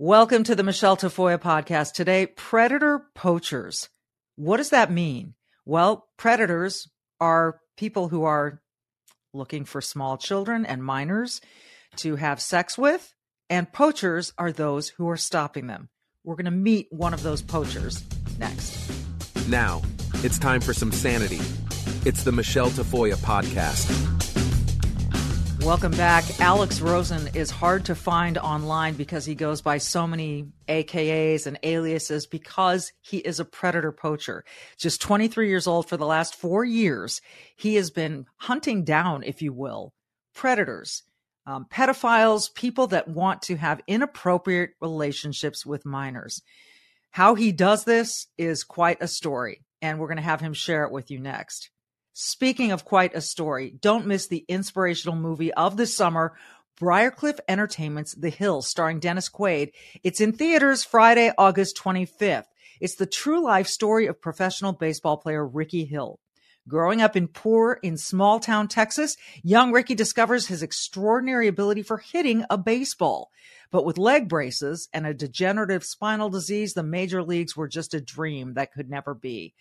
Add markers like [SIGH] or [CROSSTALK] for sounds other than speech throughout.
Welcome to the Michelle Tafoya podcast. Today, predator poachers. What does that mean? Well, predators are people who are looking for small children and minors to have sex with, and poachers are those who are stopping them. We're going to meet one of those poachers next. Now, it's time for some sanity. It's the Michelle Tafoya podcast. Welcome back. Alex Rosen is hard to find online because he goes by so many AKAs and aliases because he is a predator poacher. Just 23 years old for the last four years, he has been hunting down, if you will, predators, um, pedophiles, people that want to have inappropriate relationships with minors. How he does this is quite a story, and we're going to have him share it with you next. Speaking of quite a story, don't miss the inspirational movie of the summer, Briarcliff Entertainment's The Hill, starring Dennis Quaid. It's in theaters Friday, August 25th. It's the true life story of professional baseball player Ricky Hill. Growing up in poor in small town Texas, young Ricky discovers his extraordinary ability for hitting a baseball. But with leg braces and a degenerative spinal disease, the major leagues were just a dream that could never be.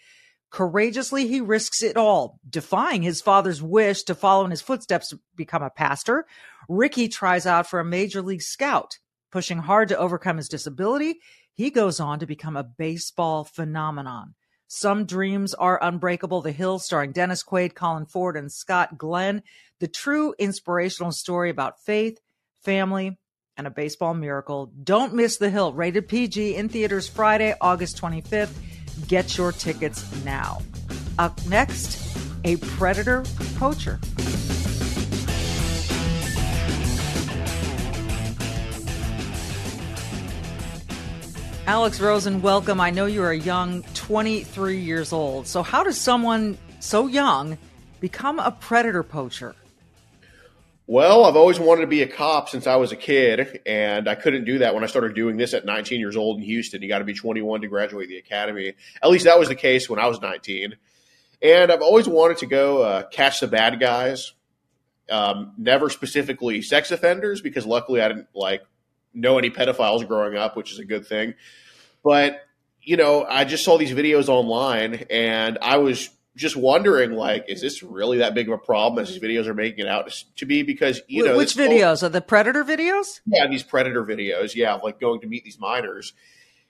Courageously, he risks it all, defying his father's wish to follow in his footsteps to become a pastor. Ricky tries out for a major league scout. Pushing hard to overcome his disability, he goes on to become a baseball phenomenon. Some dreams are unbreakable. The Hill, starring Dennis Quaid, Colin Ford, and Scott Glenn. The true inspirational story about faith, family, and a baseball miracle. Don't miss The Hill, rated PG, in theaters Friday, August 25th. Get your tickets now. Up next, a predator poacher. Alex Rosen, welcome. I know you're a young 23 years old. So, how does someone so young become a predator poacher? Well, I've always wanted to be a cop since I was a kid, and I couldn't do that when I started doing this at 19 years old in Houston. You got to be 21 to graduate the academy. At least that was the case when I was 19. And I've always wanted to go uh, catch the bad guys. Um, never specifically sex offenders, because luckily I didn't like know any pedophiles growing up, which is a good thing. But you know, I just saw these videos online, and I was just wondering, like, is this really that big of a problem as these videos are making it out to be? Because you know, which videos whole, are the predator videos? Yeah, these predator videos. Yeah, like going to meet these minors,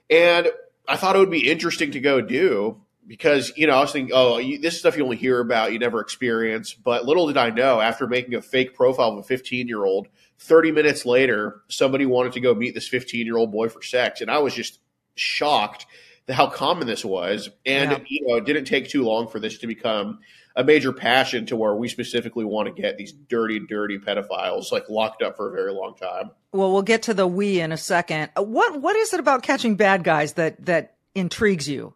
and I thought it would be interesting to go do because you know I was thinking, oh, you, this stuff you only hear about, you never experience. But little did I know, after making a fake profile of a 15 year old, 30 minutes later, somebody wanted to go meet this 15 year old boy for sex, and I was just shocked how common this was, and yeah. you know, it didn't take too long for this to become a major passion to where we specifically want to get these dirty, dirty pedophiles like locked up for a very long time. Well, we'll get to the we in a second. Uh, what what is it about catching bad guys that that intrigues you?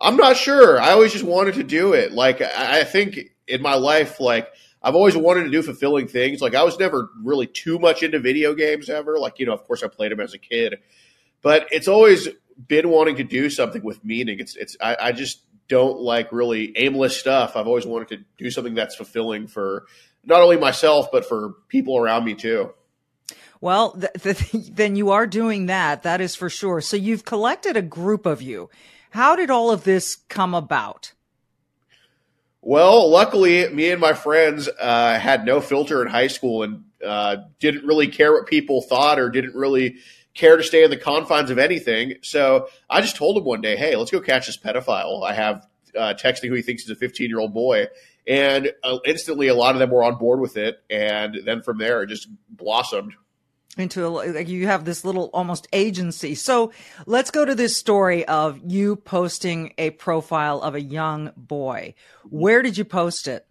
I'm not sure. I always just wanted to do it. Like I think in my life, like I've always wanted to do fulfilling things. Like I was never really too much into video games ever. Like you know, of course, I played them as a kid, but it's always been wanting to do something with meaning. It's it's I, I just don't like really aimless stuff. I've always wanted to do something that's fulfilling for not only myself but for people around me too. Well, th- th- [LAUGHS] then you are doing that. That is for sure. So you've collected a group of you. How did all of this come about? Well, luckily, me and my friends uh, had no filter in high school and uh, didn't really care what people thought or didn't really care to stay in the confines of anything. So I just told him one day, hey, let's go catch this pedophile. I have uh, texting who he thinks is a 15 year old boy. And uh, instantly, a lot of them were on board with it. And then from there, it just blossomed into a, like you have this little almost agency. So let's go to this story of you posting a profile of a young boy. Where did you post it?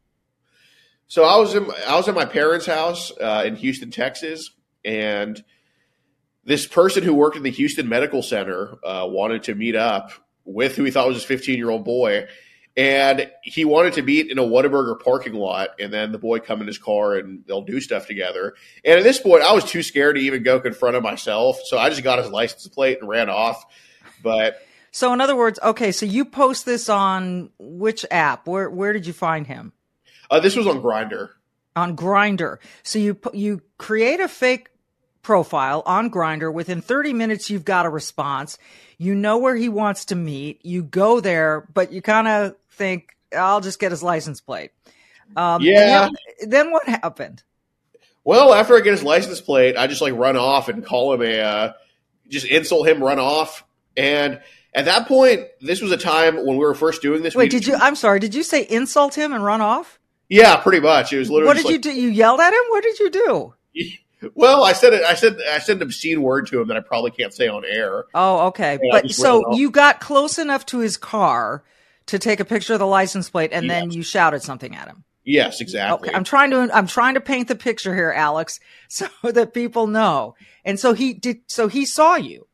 So I was in I was at my parents' house uh, in Houston, Texas, and this person who worked in the Houston Medical Center uh, wanted to meet up with who he thought was his 15 year old boy. And he wanted to meet in a Whataburger parking lot, and then the boy come in his car and they'll do stuff together. And at this point, I was too scared to even go confront him myself, so I just got his license plate and ran off. But so, in other words, okay, so you post this on which app? Where where did you find him? Uh, this was on Grindr. On Grindr, So you you create a fake profile on Grindr. Within 30 minutes, you've got a response. You know where he wants to meet. You go there, but you kind of think, I'll just get his license plate. Um, yeah. Then, then, what happened? Well, after I get his license plate, I just like run off and call him a, uh, just insult him, run off. And at that point, this was a time when we were first doing this. Wait, did you? I'm sorry. Did you say insult him and run off? Yeah, pretty much. It was literally. What did like, you do? You yelled at him. What did you do? [LAUGHS] Well, I said it. I said I said an obscene word to him that I probably can't say on air. Oh, okay. Yeah, but so you got close enough to his car to take a picture of the license plate, and yes. then you shouted something at him. Yes, exactly. Okay, I'm trying to I'm trying to paint the picture here, Alex, [LAUGHS] so that people know. And so he did. So he saw you.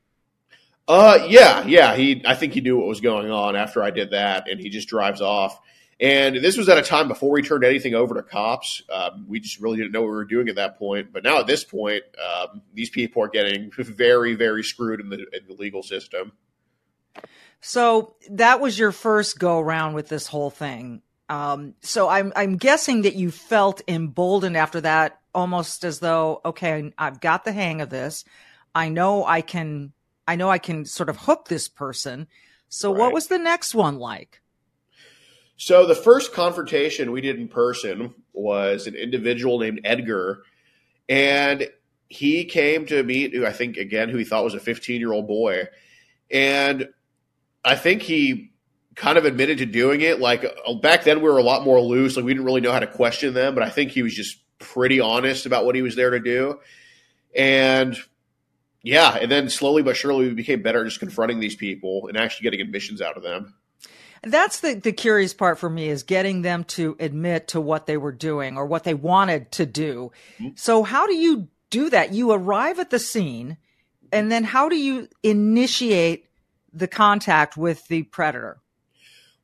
Uh, yeah, yeah. He, I think he knew what was going on after I did that, and he just drives off. And this was at a time before we turned anything over to cops. Um, we just really didn't know what we were doing at that point. But now at this point, um, these people are getting [LAUGHS] very, very screwed in the, in the legal system. So that was your first go around with this whole thing. Um, so I'm I'm guessing that you felt emboldened after that, almost as though, okay, I've got the hang of this. I know I can I know I can sort of hook this person. So right. what was the next one like? So the first confrontation we did in person was an individual named Edgar, and he came to meet I think again who he thought was a 15 year old boy, and I think he kind of admitted to doing it. Like uh, back then, we were a lot more loose. Like we didn't really know how to question them, but I think he was just pretty honest about what he was there to do, and. Yeah, and then slowly but surely we became better at just confronting these people and actually getting admissions out of them. That's the, the curious part for me is getting them to admit to what they were doing or what they wanted to do. Mm-hmm. So how do you do that? You arrive at the scene and then how do you initiate the contact with the predator?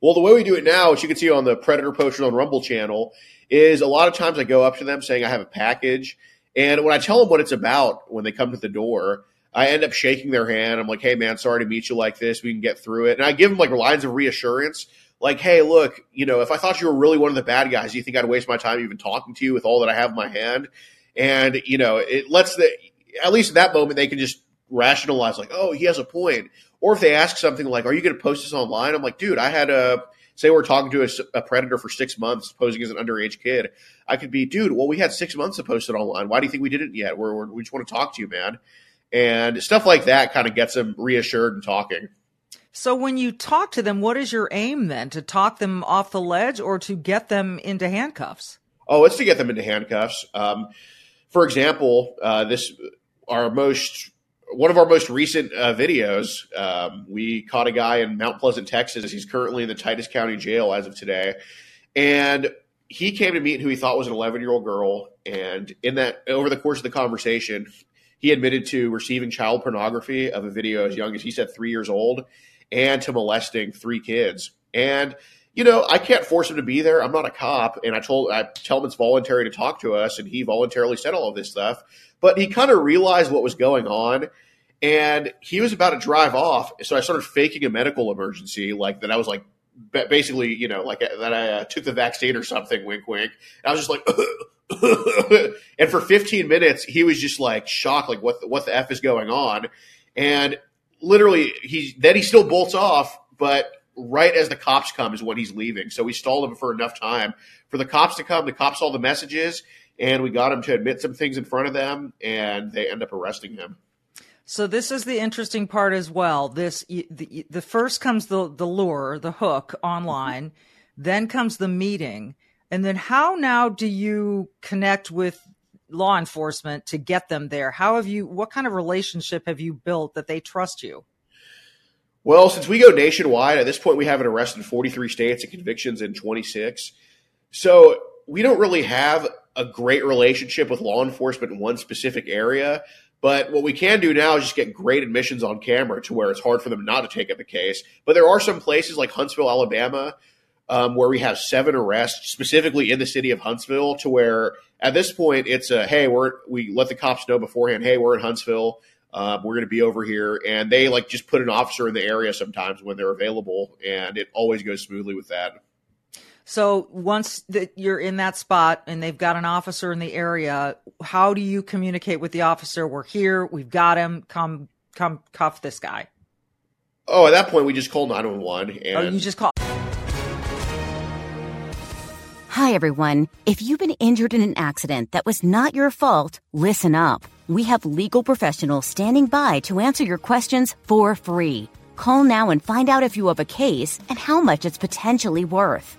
Well, the way we do it now, as you can see on the Predator Poachers on Rumble channel, is a lot of times I go up to them saying I have a package. And when I tell them what it's about when they come to the door, I end up shaking their hand. I'm like, hey, man, sorry to meet you like this. We can get through it. And I give them like lines of reassurance. Like, hey, look, you know, if I thought you were really one of the bad guys, you think I'd waste my time even talking to you with all that I have in my hand? And, you know, it lets the, at least in that moment, they can just rationalize, like, oh, he has a point. Or if they ask something like, are you going to post this online? I'm like, dude, I had a, say we're talking to a, a, predator for six months posing as an underage kid. I could be, dude, well, we had six months to post it online. Why do you think we didn't yet? We're, we're, we just want to talk to you, man and stuff like that kind of gets them reassured and talking. So when you talk to them, what is your aim then? To talk them off the ledge or to get them into handcuffs? Oh, it's to get them into handcuffs. Um, for example, uh, this our most one of our most recent uh, videos. Um, we caught a guy in Mount Pleasant, Texas. He's currently in the Titus County Jail as of today, and he came to meet who he thought was an 11 year old girl. And in that, over the course of the conversation, he admitted to receiving child pornography of a video as young as he said three years old and to molesting three kids. And you know, I can't force him to be there. I'm not a cop, and I told I tell him it's voluntary to talk to us, and he voluntarily said all of this stuff. But he kind of realized what was going on, and he was about to drive off. So I started faking a medical emergency, like that. I was like, basically, you know, like that I uh, took the vaccine or something. Wink, wink. And I was just like, [LAUGHS] and for 15 minutes, he was just like shocked, like what the, what the f is going on, and literally he then he still bolts off, but right as the cops come is when he's leaving. So we stalled him for enough time for the cops to come. The cops saw the messages, and we got him to admit some things in front of them, and they end up arresting him. So this is the interesting part as well. This the, the first comes the the lure, the hook online, mm-hmm. then comes the meeting and then how now do you connect with law enforcement to get them there? How have you, what kind of relationship have you built that they trust you? Well, since we go nationwide, at this point we have an arrest in 43 states and convictions in 26. So we don't really have a great relationship with law enforcement in one specific area. But what we can do now is just get great admissions on camera to where it's hard for them not to take up the case. But there are some places like Huntsville, Alabama, um, where we have seven arrests specifically in the city of Huntsville, to where at this point it's a hey, we're we let the cops know beforehand, hey, we're in Huntsville. Um, we're going to be over here, and they like just put an officer in the area sometimes when they're available, and it always goes smoothly with that. So once that you're in that spot and they've got an officer in the area, how do you communicate with the officer? We're here. We've got him. Come, come, cuff this guy. Oh, at that point we just call nine one one, oh, and Oh, you just call. Hi, everyone. If you've been injured in an accident that was not your fault, listen up. We have legal professionals standing by to answer your questions for free. Call now and find out if you have a case and how much it's potentially worth.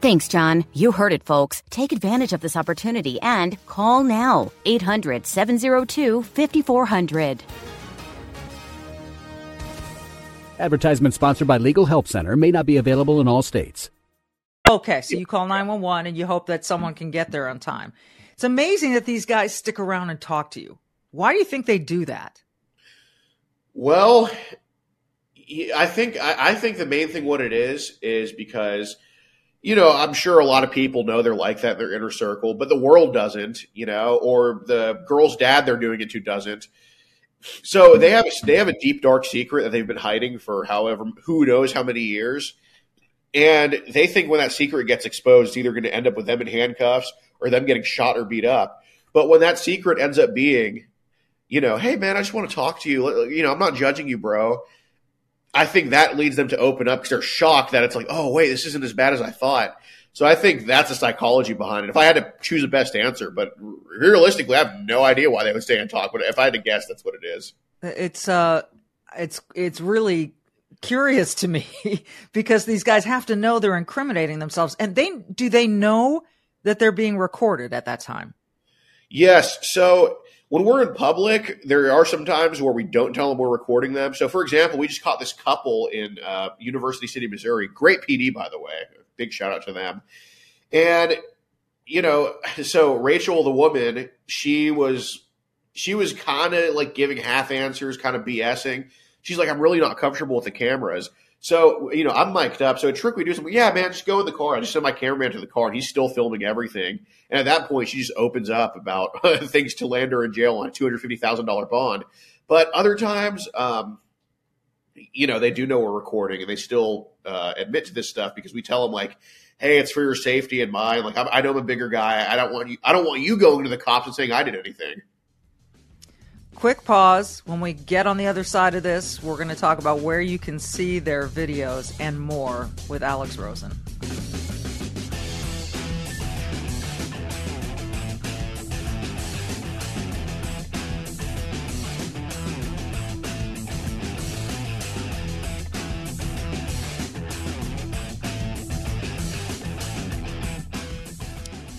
Thanks, John. You heard it, folks. Take advantage of this opportunity and call now 800 702 5400. Advertisement sponsored by Legal Help Center may not be available in all states. Okay, so you call 911 and you hope that someone can get there on time. It's amazing that these guys stick around and talk to you. Why do you think they do that? Well, I think I, I think the main thing what it is is because you know I'm sure a lot of people know they're like that in their inner circle, but the world doesn't, you know, or the girl's dad they're doing it to doesn't. So they have they have a deep dark secret that they've been hiding for however who knows how many years, and they think when that secret gets exposed, it's either going to end up with them in handcuffs or them getting shot or beat up. But when that secret ends up being you know, hey man, I just want to talk to you. You know, I'm not judging you, bro. I think that leads them to open up because they're shocked that it's like, oh wait, this isn't as bad as I thought. So I think that's the psychology behind it. If I had to choose a best answer, but realistically, I have no idea why they would stay and talk. But if I had to guess, that's what it is. It's uh, it's it's really curious to me [LAUGHS] because these guys have to know they're incriminating themselves, and they do they know that they're being recorded at that time? Yes. So when we're in public, there are some times where we don't tell them we're recording them. So, for example, we just caught this couple in uh, University City, Missouri. Great PD, by the way. Big shout out to them. And you know, [LAUGHS] so Rachel, the woman, she was she was kind of like giving half answers, kind of BSing. She's like, I'm really not comfortable with the cameras. So, you know, I'm mic'd up. So a trick we do is, yeah, man, just go in the car. I just send my cameraman to the car and he's still filming everything. And at that point, she just opens up about [LAUGHS] things to land her in jail on a $250,000 bond. But other times, um, you know, they do know we're recording and they still uh, admit to this stuff because we tell them like, hey, it's for your safety and mine. Like, I'm, I know I'm a bigger guy. I don't want you. I don't want you going to the cops and saying I did anything. Quick pause. When we get on the other side of this, we're going to talk about where you can see their videos and more with Alex Rosen.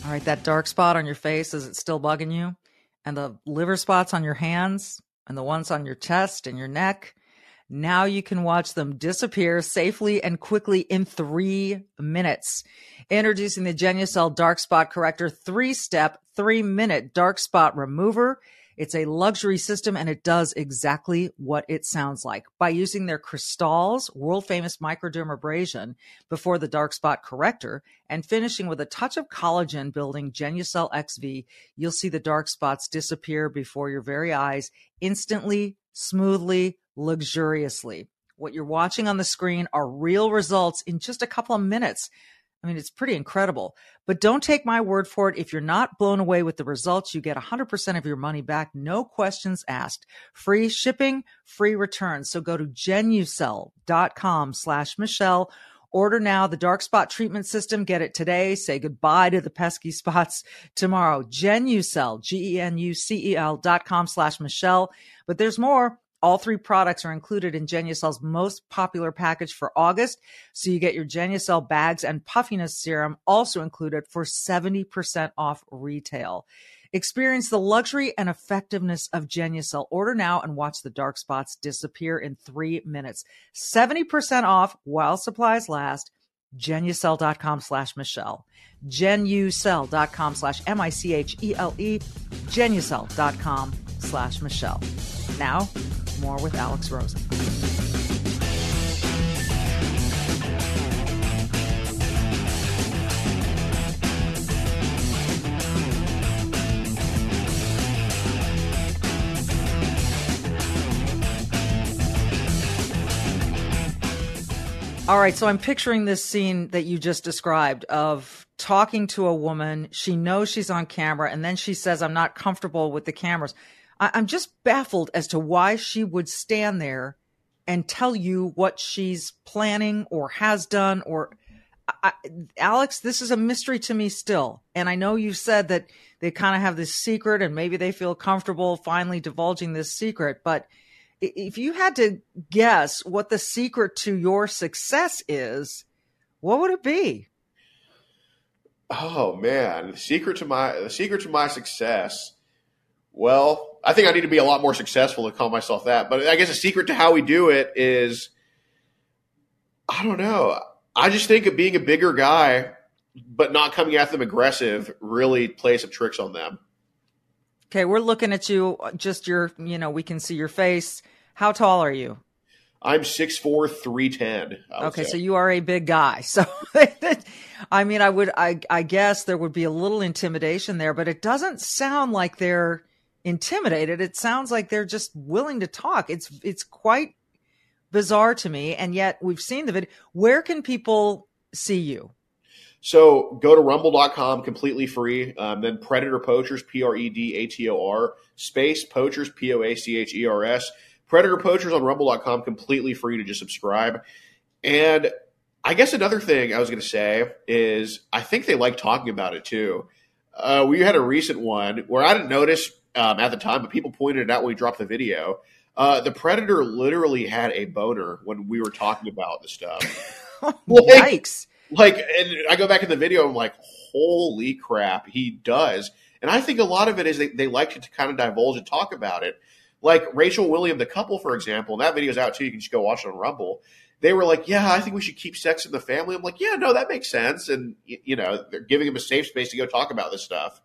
All right, that dark spot on your face, is it still bugging you? And the liver spots on your hands and the ones on your chest and your neck. Now you can watch them disappear safely and quickly in three minutes. Introducing the Genucel Dark Spot Corrector three step, three minute dark spot remover. It's a luxury system and it does exactly what it sounds like. By using their Crystals world famous microdermabrasion before the dark spot corrector and finishing with a touch of collagen building Genucel XV, you'll see the dark spots disappear before your very eyes instantly, smoothly, luxuriously. What you're watching on the screen are real results in just a couple of minutes. I mean, it's pretty incredible. But don't take my word for it. If you're not blown away with the results, you get 100% of your money back, no questions asked. Free shipping, free returns. So go to genucel.com slash Michelle. Order now the dark spot treatment system. Get it today. Say goodbye to the pesky [LAUGHS] spots tomorrow. Genucel, G-E-N-U-C-E-L dot com slash Michelle. But there's more. All three products are included in Genucel's most popular package for August. So you get your Genucel bags and puffiness serum also included for 70% off retail. Experience the luxury and effectiveness of Genucel. Order now and watch the dark spots disappear in three minutes. 70% off while supplies last. Genucel.com slash Michelle. Genucel.com slash M-I-C-H-E-L-E. Genucel.com slash Michelle. Now, more with Alex Rosen. All right, so I'm picturing this scene that you just described of talking to a woman. She knows she's on camera, and then she says, I'm not comfortable with the cameras. I- am just baffled as to why she would stand there and tell you what she's planning or has done or I, Alex, this is a mystery to me still. And I know you said that they kind of have this secret and maybe they feel comfortable finally divulging this secret, but if you had to guess what the secret to your success is, what would it be? Oh man, the secret to my the secret to my success. Well, I think I need to be a lot more successful to call myself that. But I guess a secret to how we do it is I don't know. I just think of being a bigger guy but not coming at them aggressive really plays some tricks on them. Okay, we're looking at you. Just your, you know, we can see your face. How tall are you? I'm 6'4", 310. Okay, say. so you are a big guy. [LAUGHS] So, [LAUGHS] I mean, I would, I, I guess there would be a little intimidation there, but it doesn't sound like they're intimidated. It sounds like they're just willing to talk. It's, it's quite bizarre to me. And yet we've seen the video. Where can people see you? So go to rumble.com completely free. Um, then Predator Poachers, P R E D A T O R, space Poachers, P O A C H E R S. Predator Poachers on rumble.com completely free to just subscribe. And I guess another thing I was going to say is I think they like talking about it too. Uh, we had a recent one where I didn't notice um, at the time, but people pointed it out when we dropped the video. Uh, the Predator literally had a boner when we were talking about the stuff. [LAUGHS] like, Yikes like, and I go back in the video, I'm like, holy crap, he does. And I think a lot of it is they, they like to, to kind of divulge and talk about it. Like Rachel William, the couple, for example, and that video's out too. You can just go watch it on Rumble. They were like, yeah, I think we should keep sex in the family. I'm like, yeah, no, that makes sense. And, you know, they're giving him a safe space to go talk about this stuff.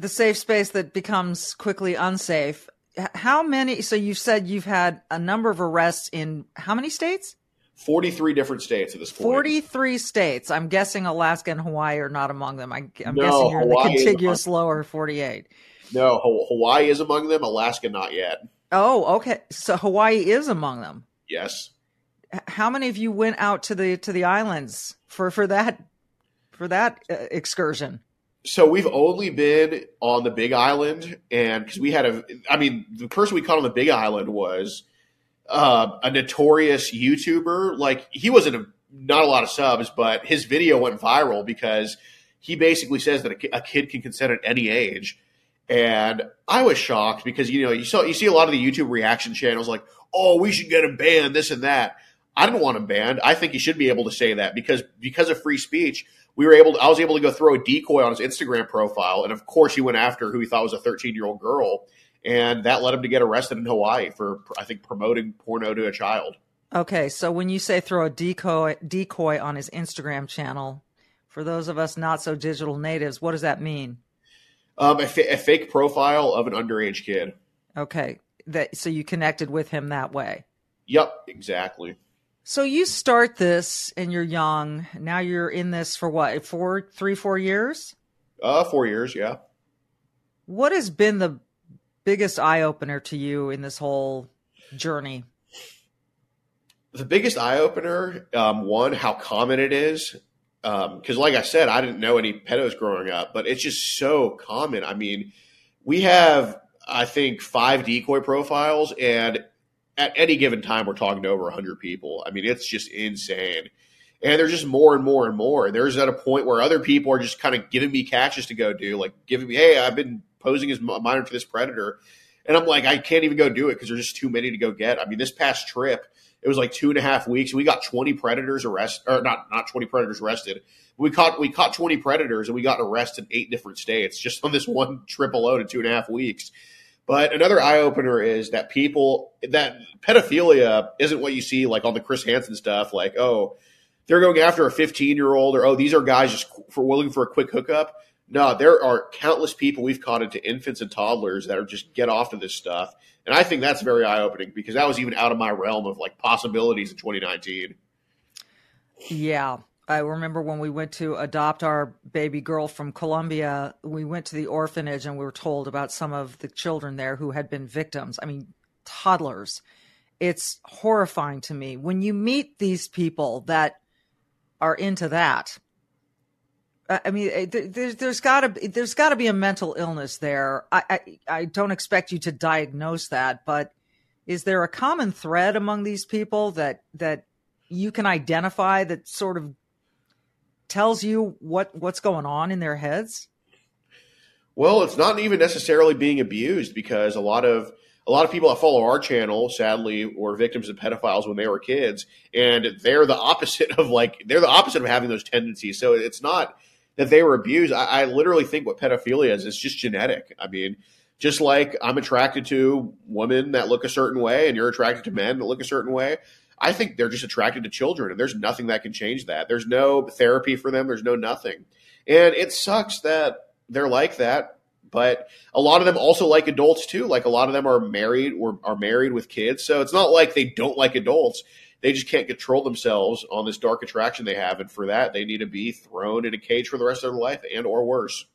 The safe space that becomes quickly unsafe. How many? So you said you've had a number of arrests in how many states? 43 different states at this point. 43 states. I'm guessing Alaska and Hawaii are not among them. I, am no, guessing you're Hawaii in the contiguous lower 48. No, Hawaii is among them. Alaska, not yet. Oh, okay. So Hawaii is among them. Yes. How many of you went out to the to the islands for for that for that uh, excursion? So we've only been on the Big Island, and because we had a, I mean, the person we caught on the Big Island was uh, a notorious YouTuber. Like he wasn't a, not a lot of subs, but his video went viral because he basically says that a, a, kid can consent at any age. And I was shocked because you know you saw you see a lot of the YouTube reaction channels like, oh, we should get him banned, this and that. I didn't want him banned. I think he should be able to say that because because of free speech, we were able. To, I was able to go throw a decoy on his Instagram profile, and of course, he went after who he thought was a 13 year old girl and that led him to get arrested in Hawaii for I think promoting porno to a child. Okay, so when you say throw a decoy decoy on his Instagram channel, for those of us not so digital natives, what does that mean? Um, a, fa- a fake profile of an underage kid. Okay, that so you connected with him that way. Yep, exactly. So you start this and you're young. Now you're in this for what? Four, three, four years? Uh, four years, yeah. What has been the biggest eye opener to you in this whole journey? The biggest eye opener, um, one, how common it is. Because, um, like I said, I didn't know any pedos growing up, but it's just so common. I mean, we have, I think, five decoy profiles, and at any given time, we're talking to over 100 people. I mean, it's just insane. And there's just more and more and more. There's at a point where other people are just kind of giving me catches to go do, like giving me, hey, I've been posing as a minor to this predator. And I'm like, I can't even go do it because there's just too many to go get. I mean, this past trip, it was like two and a half weeks. We got 20 predators arrested, or not not 20 predators arrested. We caught we caught 20 predators and we got arrested in eight different states just on this [LAUGHS] one trip alone in two and a half weeks. But another eye opener is that people that pedophilia isn't what you see like on the Chris Hansen stuff. Like, oh, they're going after a 15 year old, or oh, these are guys just for looking for a quick hookup. No, there are countless people we've caught into infants and toddlers that are just get off of this stuff. And I think that's very eye opening because that was even out of my realm of like possibilities in 2019. Yeah. I remember when we went to adopt our baby girl from Colombia, we went to the orphanage and we were told about some of the children there who had been victims. I mean, toddlers. It's horrifying to me. When you meet these people that are into that, I mean, eh, there's there's got to there's got to be a mental illness there. I, I I don't expect you to diagnose that, but is there a common thread among these people that that you can identify that sort of tells you what what's going on in their heads? Well, it's not even necessarily being abused because a lot of a lot of people that follow our channel, sadly, were victims of pedophiles when they were kids, and they're the opposite of like they're the opposite of having those tendencies. So it's not that they were abused. I, I literally think what pedophilia is is just genetic. I mean, just like I'm attracted to women that look a certain way, and you're attracted to men that look a certain way. I think they're just attracted to children, and there's nothing that can change that. There's no therapy for them. There's no nothing, and it sucks that they're like that. But a lot of them also like adults too. Like a lot of them are married or are married with kids, so it's not like they don't like adults they just can't control themselves on this dark attraction they have, and for that, they need to be thrown in a cage for the rest of their life, and or worse.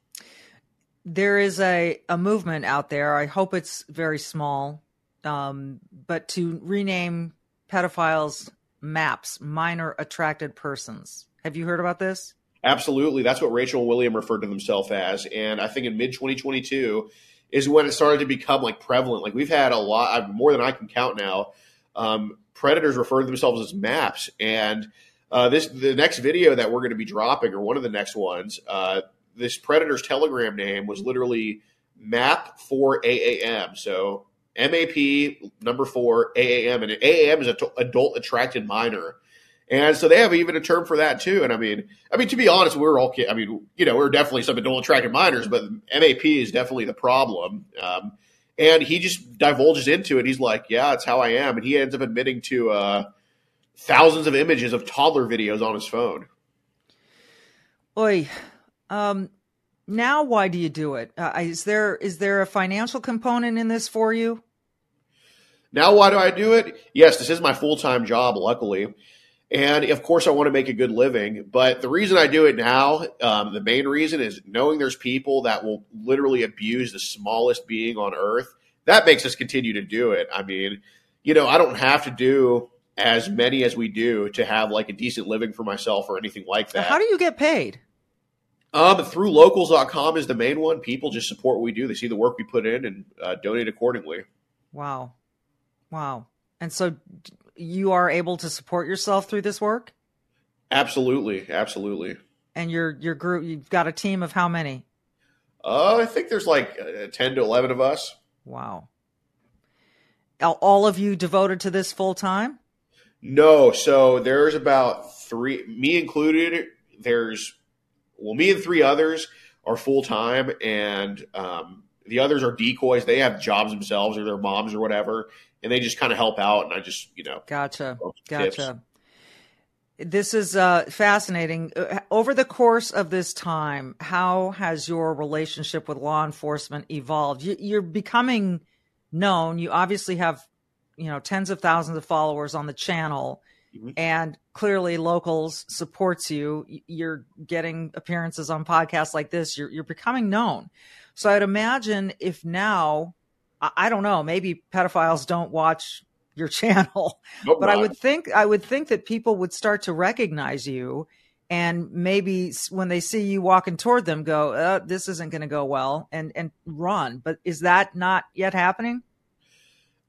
There is a a movement out there. I hope it's very small, um, but to rename pedophiles MAPS, minor attracted persons. Have you heard about this? Absolutely. That's what Rachel William referred to themselves as. And I think in mid 2022 is when it started to become like prevalent. Like we've had a lot, more than I can count now, um, predators refer to themselves as maps. And uh, this the next video that we're going to be dropping, or one of the next ones, uh, this predator's telegram name was literally map for AAM. So MAP number four AAM, and AAM is adult attracted minor. And so they have even a term for that too. And I mean, I mean to be honest, we're all. I mean, you know, we're definitely some adult attracted minors, but MAP is definitely the problem. Um, and he just divulges into it. He's like, "Yeah, it's how I am," and he ends up admitting to uh, thousands of images of toddler videos on his phone. Oi, um, now why do you do it? Uh, is there is there a financial component in this for you? Now, why do I do it? Yes, this is my full time job, luckily. And of course, I want to make a good living. But the reason I do it now, um, the main reason is knowing there's people that will literally abuse the smallest being on earth. That makes us continue to do it. I mean, you know, I don't have to do as many as we do to have like a decent living for myself or anything like that. How do you get paid? Um, through locals.com is the main one. People just support what we do. They see the work we put in and uh, donate accordingly. Wow. Wow. And so you are able to support yourself through this work? Absolutely, absolutely. And your your group, you've got a team of how many? Uh, I think there's like uh, ten to eleven of us. Wow. All of you devoted to this full time? No, so there's about three, me included. There's well, me and three others are full time, and um, the others are decoys. They have jobs themselves or their moms or whatever, and they just kind of help out. And I just, you know, gotcha, gotcha. This is uh, fascinating. Uh, over the course of this time, how has your relationship with law enforcement evolved? You're becoming known. You obviously have, you know, tens of thousands of followers on the channel, mm-hmm. and clearly locals supports you. You're getting appearances on podcasts like this. You're you're becoming known. So I'd imagine if now I don't know, maybe pedophiles don't watch your [LAUGHS] channel, nope, but not. I would think I would think that people would start to recognize you and maybe when they see you walking toward them go uh, this isn't going to go well and and run but is that not yet happening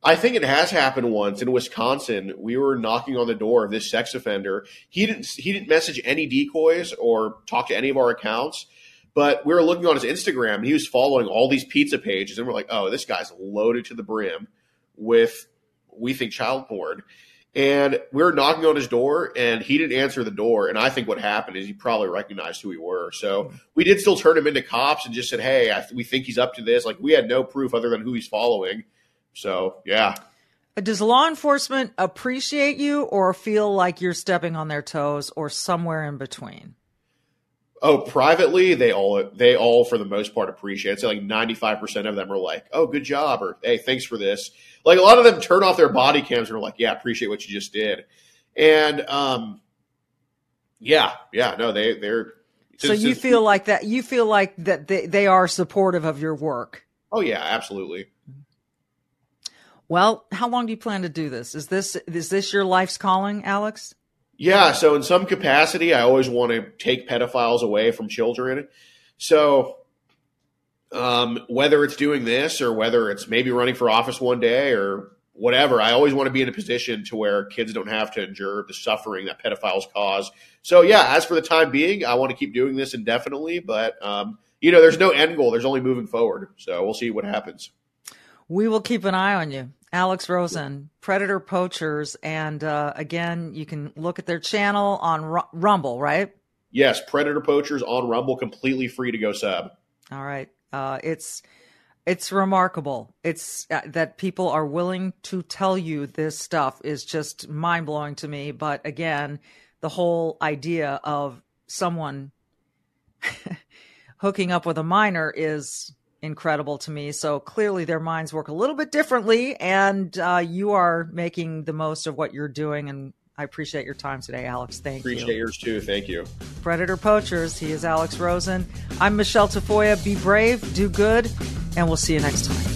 I think it has happened once in Wisconsin. We were knocking on the door of this sex offender. He didn't he didn't message any decoys or talk to any of our accounts But we were looking on his Instagram, and he was following all these pizza pages, and we're like, oh, this guy's loaded to the brim with, we think, child porn. And we were knocking on his door, and he didn't answer the door. And I think what happened is he probably recognized who we were. So we did still turn him into cops and just said, hey, I, we think he's up to this. Like we had no proof other than who he's following. So yeah. Uh, does law enforcement appreciate you or feel like you're stepping on their toes or somewhere in between? Oh, privately, they all they all for the most part appreciate it. So like ninety five percent of them are like, "Oh, good job," or "Hey, thanks for this." Like a lot of them turn off their body cams and are like, "Yeah, appreciate what you just did," and um, yeah, yeah, no, they they're. So you feel like that? You feel like that they, they are supportive of your work? Oh yeah, absolutely. Well, how long do you plan to do this? Is this is this your life's calling, Alex? Yeah, so in some capacity, I always want to take pedophiles away from children. So, um, whether it's doing this or whether it's maybe running for office one day or whatever, I always want to be in a position to where kids don't have to endure the suffering that pedophiles cause. So, yeah, as for the time being, I want to keep doing this indefinitely, but um, you know, there's no end goal. There's only moving forward. So we'll see what happens. We will keep an eye on you. Alex Rosen, Predator Poachers. And uh, again, you can look at their channel on R- Rumble, right? Yes, Predator Poachers on Rumble, completely free to go sub. All right. Uh, it's it's remarkable. It's uh, that people are willing to tell you this stuff is just mind blowing to me. But again, the whole idea of someone [LAUGHS] hooking up with a minor is incredible to me. So clearly their minds work a little bit differently, and uh, you are making the most of what you're doing. And I appreciate your time today, Alex. Thank appreciate you. Appreciate yours too. Thank you. Predator Poachers. He is Alex Rosen. I'm Michelle Tafoya. Be brave, do good, and we'll see you next time.